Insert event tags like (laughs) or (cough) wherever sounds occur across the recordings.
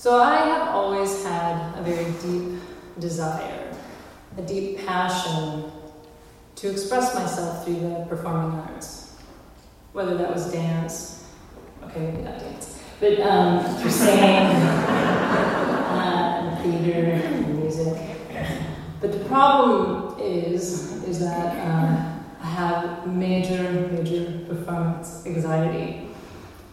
So I have always had a very deep desire, a deep passion to express myself through the performing arts, whether that was dance, okay, maybe not dance, but um, through singing, (laughs) uh, theater, and music. But the problem is, is that uh, I have major, major performance anxiety.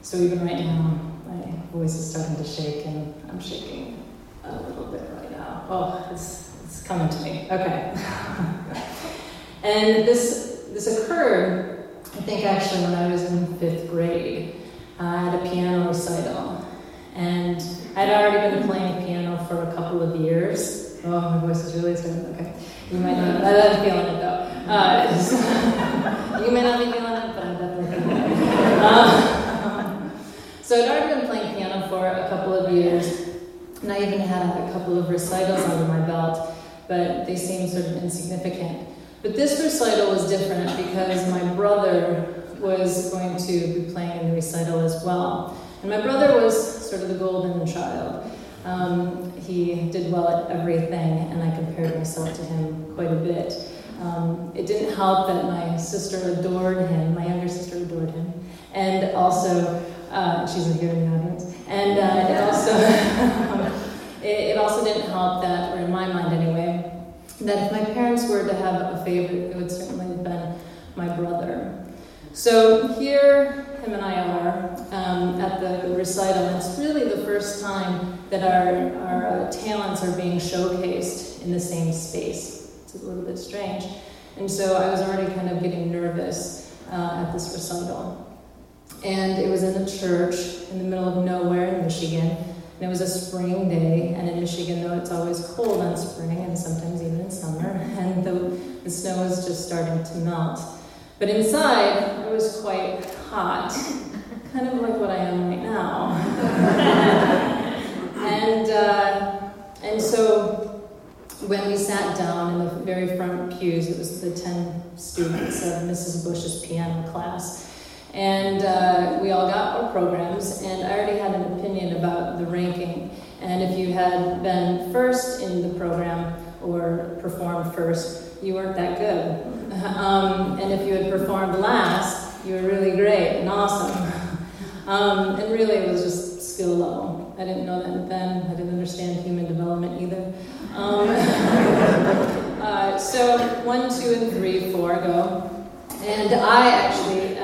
So even right now, my voice is starting to shake, and I'm shaking a little bit right now. Oh, it's, it's coming to me. Okay. (laughs) and this this occurred, I think, actually when I was in fifth grade. I had a piano recital, and I'd already been playing piano for a couple of years. Oh, my voice is really starting. Okay, you might not. I'm feeling it though. Uh, (laughs) you may not be feeling it, but I'm definitely feeling it. Um, so I'd already been playing piano for a couple of years, and I even had a couple of recitals under my belt, but they seemed sort of insignificant. But this recital was different because my brother was going to be playing in the recital as well. And my brother was sort of the golden child. Um, he did well at everything, and I compared myself to him quite a bit. Um, it didn't help that my sister adored him, my younger sister adored him, and also, uh, she's here in the audience, and uh, it also, (laughs) it, it also didn't help that, or in my mind anyway, that if my parents were to have a favorite, it would certainly have been my brother. So here, him and I are um, at the recital, and it's really the first time that our, our uh, talents are being showcased in the same space. It's a little bit strange. And so I was already kind of getting nervous uh, at this recital. And it was in a church in the middle of nowhere in Michigan. And it was a spring day, and in Michigan, though, it's always cold in spring and sometimes even in summer, (laughs) and the, the snow is just starting to melt. But inside, it was quite hot, (laughs) kind of like what I am right now. (laughs) and, uh, and so when we sat down in the very front pews, it was the 10 students of Mrs. Bush's piano class. And uh, we all got our programs, and I already had an opinion about the ranking. And if you had been first in the program or performed first, you weren't that good. (laughs) Um, and if you had performed last, you were really great and awesome. (laughs) Um, and really, it was just skill level. I didn't know that then. I didn't understand human development either. Um, (laughs) uh, so, one, two, and three, four go. And I actually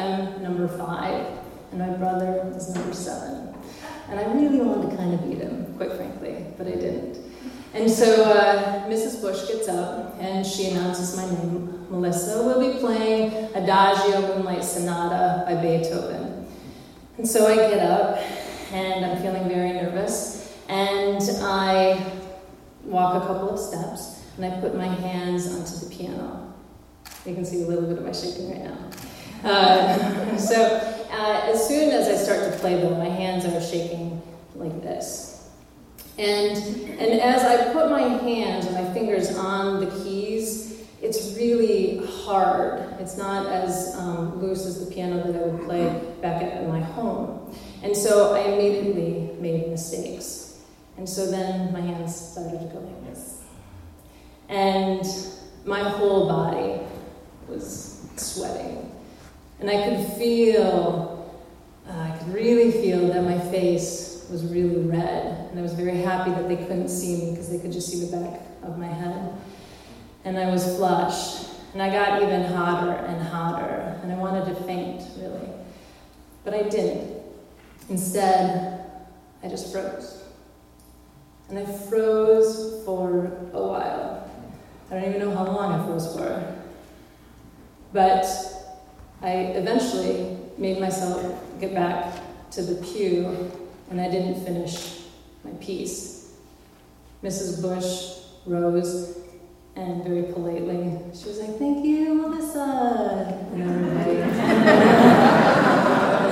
number five, and my brother is number seven. And I really wanted to kind of beat him, quite frankly, but I didn't. And so uh, Mrs. Bush gets up and she announces my name. Melissa We'll be playing Adagio Moonlight Sonata by Beethoven. And so I get up and I'm feeling very nervous and I walk a couple of steps and I put my hands onto the piano. You can see a little bit of my shaking right now. Uh, (laughs) so uh, as soon as I start to play, though, my hands are shaking like this. And, and as I put my hands and my fingers on the keys, it's really hard. It's not as um, loose as the piano that I would play back at my home. And so I immediately made mistakes. And so then my hands started to go like this. And my whole body was sweating. And I could feel, uh, I could really feel that my face was really red. And I was very happy that they couldn't see me because they could just see the back of my head. And I was flushed. And I got even hotter and hotter. And I wanted to faint, really. But I didn't. Instead, I just froze. And I froze for a while. I don't even know how long I froze for. But I eventually made myself get back to the pew and I didn't finish my piece. Mrs. Bush rose and very politely, she was like, Thank you, Melissa. And everybody, and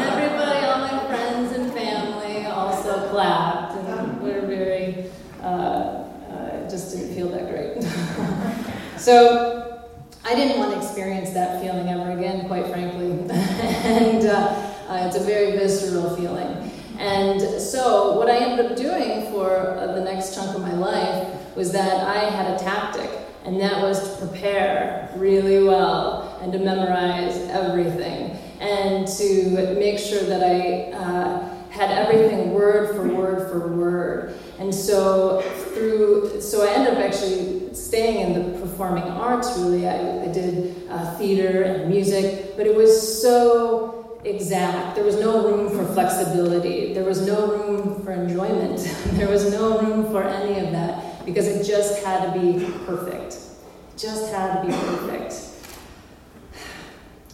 everybody, all my friends and family also clapped, and we were very, uh, uh, just didn't feel that great. (laughs) so I didn't want to experience that feeling ever again, quite frankly. and uh, uh, it's a very visceral feeling. And so, what I ended up doing for for uh, the next chunk of my life was that I had a tactic, and that was to prepare really well and to memorize everything and to make sure that I uh, had everything word for word for word. And so through, so I ended up actually staying in the performing arts. Really, I, I did uh, theater and music, but it was so exact. There was no room for flexibility. There was no room for enjoyment. (laughs) there was no room for any of that because it just had to be perfect. It just had to be perfect.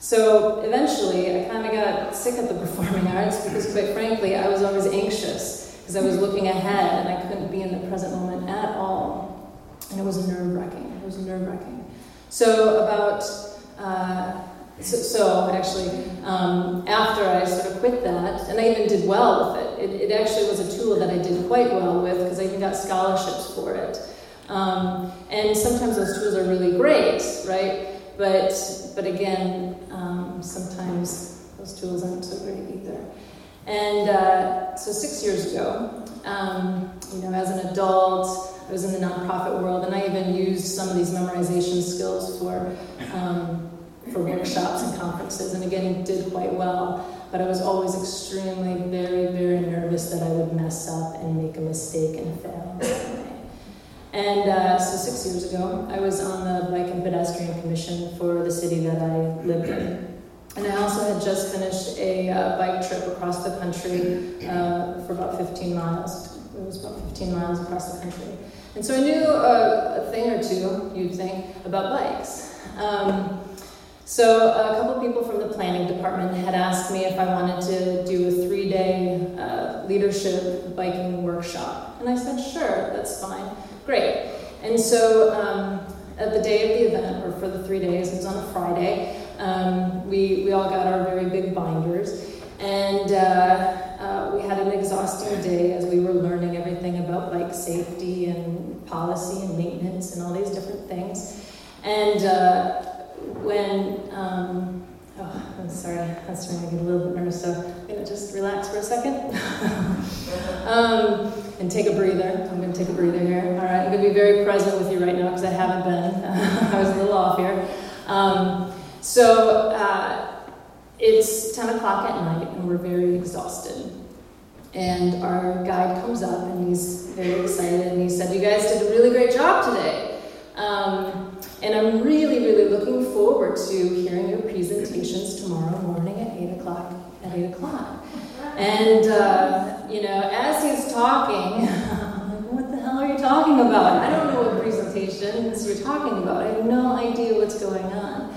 So eventually, I kind of got sick of the performing arts because, quite frankly, I was always anxious because I was looking ahead and I couldn't be in the present moment at all. And it was nerve wracking. It was nerve wracking. So, about uh, so, so, actually, um, after I sort of quit that, and I even did well with it, it, it actually was a tool that I did quite well with because I even got scholarships for it. Um, and sometimes those tools are really great, right? But, but again, um, sometimes those tools aren't so great either. And uh, so six years ago, um, you know, as an adult, I was in the nonprofit world, and I even used some of these memorization skills for um, for workshops and conferences, and again, did quite well. But I was always extremely, very, very nervous that I would mess up and make a mistake and fail And uh, so six years ago, I was on the Bike and Pedestrian Commission for the city that I lived in. And I also had just finished a uh, bike trip across the country uh, for about 15 miles. It was about 15 miles across the country. And so I knew a, a thing or two, you'd think, about bikes. Um, so a couple people from the planning department had asked me if I wanted to do a three-day uh, leadership biking workshop, and I said, sure, that's fine, great. And so um, at the day of the event, or for the three days, it was on a Friday, um, we, we all got our very big binders, and uh, uh, we had an exhausting day as we were learning everything about bike safety and policy and maintenance and all these different things. And uh, when, um, oh, I'm sorry, I'm starting to get a little bit nervous, so I'm going to just relax for a second (laughs) um, and take a breather. I'm going to take a breather here. All right, I'm going to be very present with you right now because I haven't been. (laughs) I was a little off here. Um, so uh, it's 10 o'clock at night and we're very exhausted. And our guide comes up and he's very excited and he said, You guys did a really great job today. Um, and I'm really, really looking forward to hearing your presentations tomorrow morning at 8 o'clock. At 8 o'clock. And, uh, you know, talking, (laughs) what the hell are you talking about? I don't know what presentations you're talking about. I have no idea what's going on.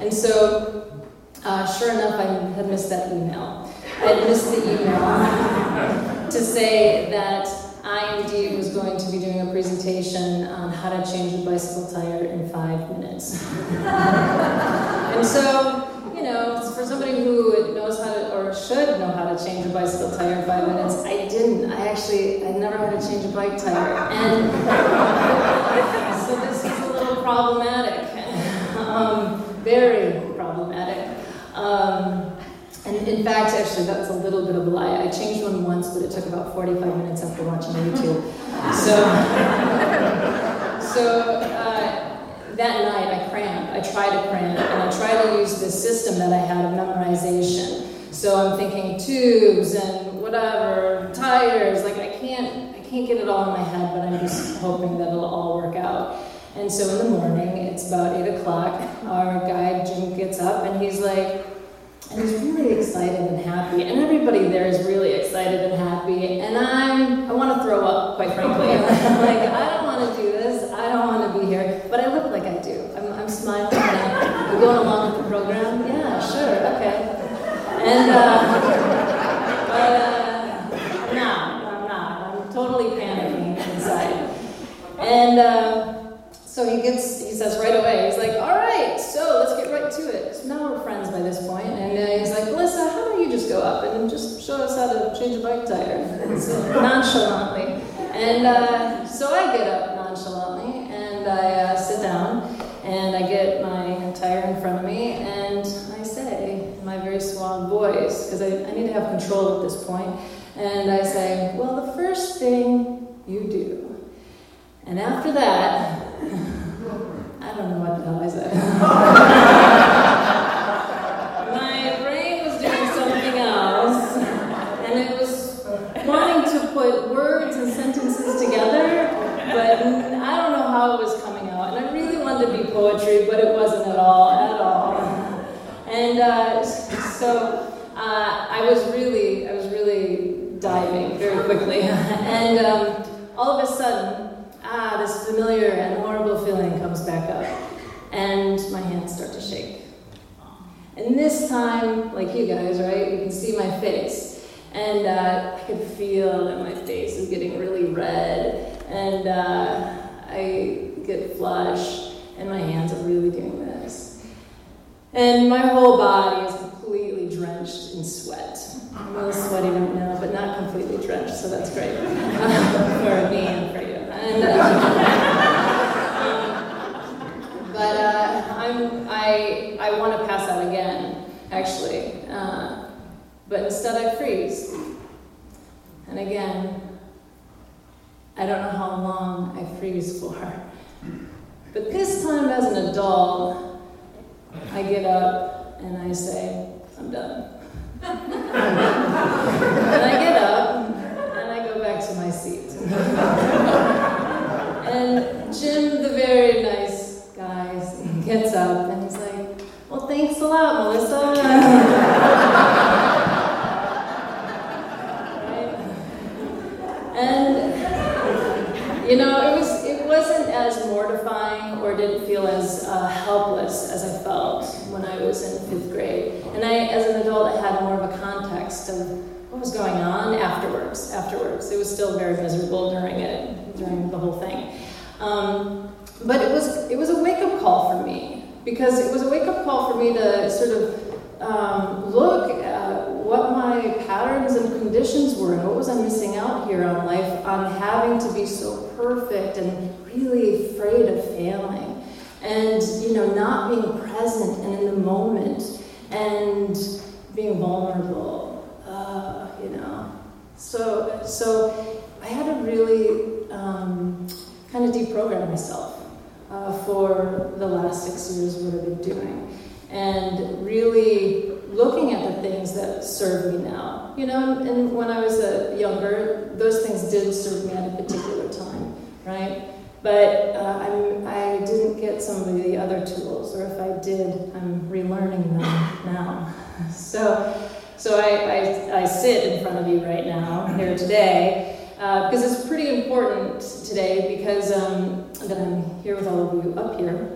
And so, uh, sure enough, I had missed that email. I had missed the email (laughs) to say that I indeed was going to be doing a presentation on how to change a bicycle tire in five minutes. (laughs) and so, you know, for somebody who knows how to, or should know how to change a bicycle tire in five minutes, I didn't. I actually, I never had to change a bike tire. And (laughs) so this is a little problematic. Um, very problematic. Um, and in fact, actually, that's a little bit of a lie. I changed one once, but it took about 45 minutes after watching YouTube. So, so uh, that night I crammed. I tried to cram, and I tried to use this system that I had of memorization. So I'm thinking tubes and whatever, tires. Like I can't, I can't get it all in my head, but I'm just hoping that it'll all work out. And so in the morning, it's about eight o'clock. Our guide Jim gets up, and he's like and he's really excited and happy, and everybody there is really excited and happy. And I'm, I want to throw up, quite frankly. (laughs) like, I don't want to do this. I don't want to be here, but I look like I do. I'm, I'm smiling. I'm going along with the program. And uh, uh, I'm not. I'm not. I'm totally panicking inside. And. Uh, so he gets, he says right away, he's like, all right, so let's get right to it. So now we're friends by this point. point, and uh, he's like, Melissa, how about you just go up and just show us how to change a bike tire? So, nonchalantly. And uh, so I get up have control at this point. And I say, Well, the first thing you do. And after that, (laughs) I don't know what the hell I said. (laughs) (laughs) and um, all of a sudden, ah, this familiar and horrible feeling comes back up, and my hands start to shake. And this time, like you guys, right, you can see my face, and uh, I could feel that my face is getting really red, and uh, I get flushed, and my hands are really doing this. And my whole body is completely drenched in sweat. I'm a little sweaty right now, but not completely drenched, so that's great (laughs) for me and for you. And, uh, um, (laughs) but uh, I'm, I, I want to pass out again, actually. Uh, but instead, I freeze. And again, I don't know how long I freeze for. But this time, as an adult, I get up and I say, I'm done. And I get up and I go back to my seat. and Jim, the very nice guy, gets up and he's like, Well, thanks a lot, Melissa. right? And you know, it was it wasn't as mortifying or didn't feel as uh, helpless as I felt when I was in fifth grade. And I, as an adult, I had more of a context of what was going on afterwards. Afterwards, it was very miserable during it, during the whole thing. Um, but it was it was a wake up call for me because it was a wake up call for me to sort of um, look at what my patterns and conditions were and what was I missing out here on life on having to be so perfect and really afraid of failing and you know not being present and in the moment and being vulnerable uh, you know so so I had to really um, kind of deprogram myself uh, for the last six years what I've been doing and really looking at the things that serve me now. You know, and when I was a younger, those things did serve me at a particular time, right? But uh, I'm, I didn't get some of the other tools, or if I did, I'm relearning them now. (laughs) So, so I, I, I sit in front of you right now, here today, uh, because it's pretty important today because um, that I'm here with all of you up here,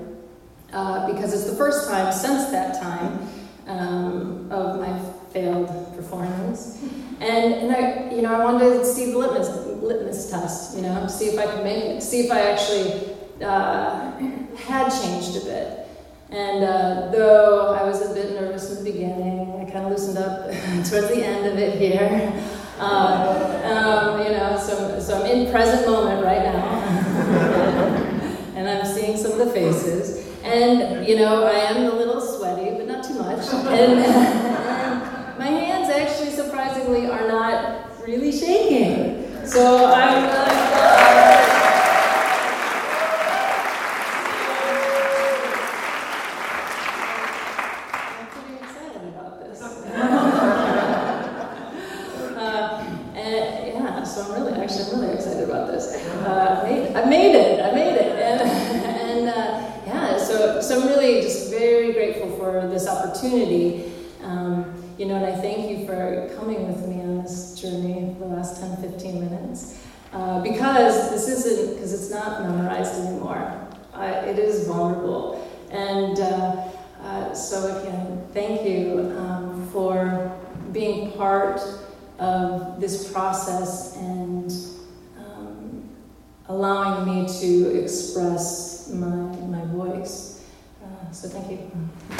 uh, because it's the first time since that time um, of my failed performance. And, and I, you know, I wanted to see the litmus, litmus test, you know, see if I could make it, see if I actually uh, had changed a bit. And uh, though I was a bit nervous in the beginning, I kind of loosened up (laughs) towards the end of it here. Uh, um, you know, so, so I'm in present moment right now. (laughs) and I'm seeing some of the faces. And, you know, I am a little sweaty, but not too much. And, (laughs) and my hands actually, surprisingly, are not really shaking. So I'm like, I'm pretty excited about this. Uh, and yeah, so I'm excited about this. Uh, I made, it, I made it. (laughs) And, and uh, yeah, so, so I'm really just very grateful for this opportunity. Um, you know, and I thank you for coming with me on this journey for the last 10, 15 minutes. Uh, because this isn't, because it's not memorized anymore. It is vulnerable. And uh, uh, so again, thank you um, for being part of this process and allowing me to express my, my voice. Uh, so thank you.